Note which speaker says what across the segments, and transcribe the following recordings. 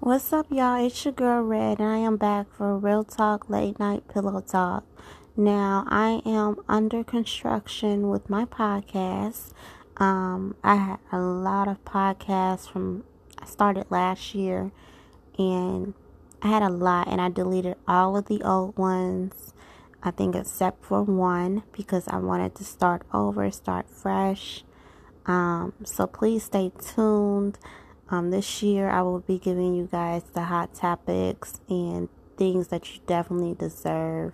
Speaker 1: What's up, y'all? It's your girl Red, and I am back for Real Talk Late Night Pillow Talk. Now, I am under construction with my podcast. Um, I had a lot of podcasts from I started last year, and I had a lot, and I deleted all of the old ones. I think except for one because I wanted to start over, start fresh. Um, so please stay tuned. Um, this year, I will be giving you guys the hot topics and things that you definitely deserve.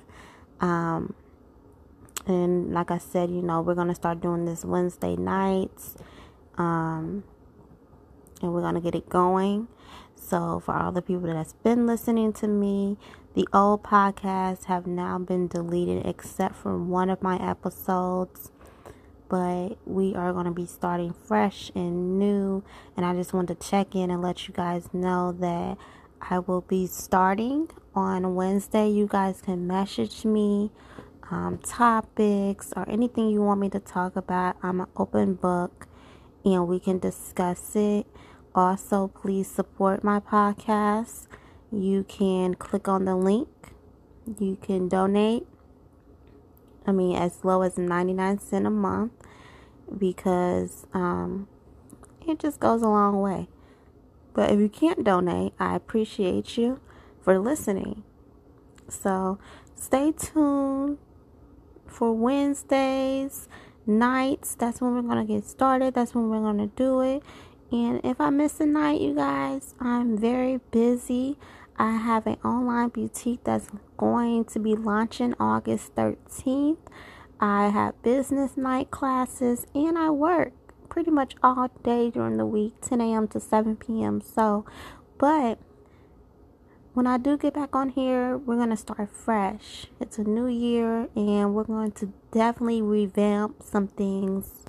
Speaker 1: Um, and like I said, you know, we're going to start doing this Wednesday nights. Um, and we're going to get it going. So, for all the people that's been listening to me, the old podcasts have now been deleted except for one of my episodes but we are going to be starting fresh and new. And I just want to check in and let you guys know that I will be starting on Wednesday. You guys can message me um, topics or anything you want me to talk about. I'm an open book and we can discuss it. Also, please support my podcast. You can click on the link, you can donate I mean, as low as 99 cents a month because um, it just goes a long way. But if you can't donate, I appreciate you for listening. So stay tuned for Wednesdays nights. That's when we're going to get started. That's when we're going to do it. And if I miss a night, you guys, I'm very busy. I have an online boutique that's going to be launching August 13th. I have business night classes and I work pretty much all day during the week, 10 a.m. to 7 p.m. So, but when I do get back on here, we're going to start fresh. It's a new year and we're going to definitely revamp some things.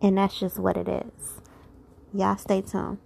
Speaker 1: And that's just what it is. Y'all stay tuned.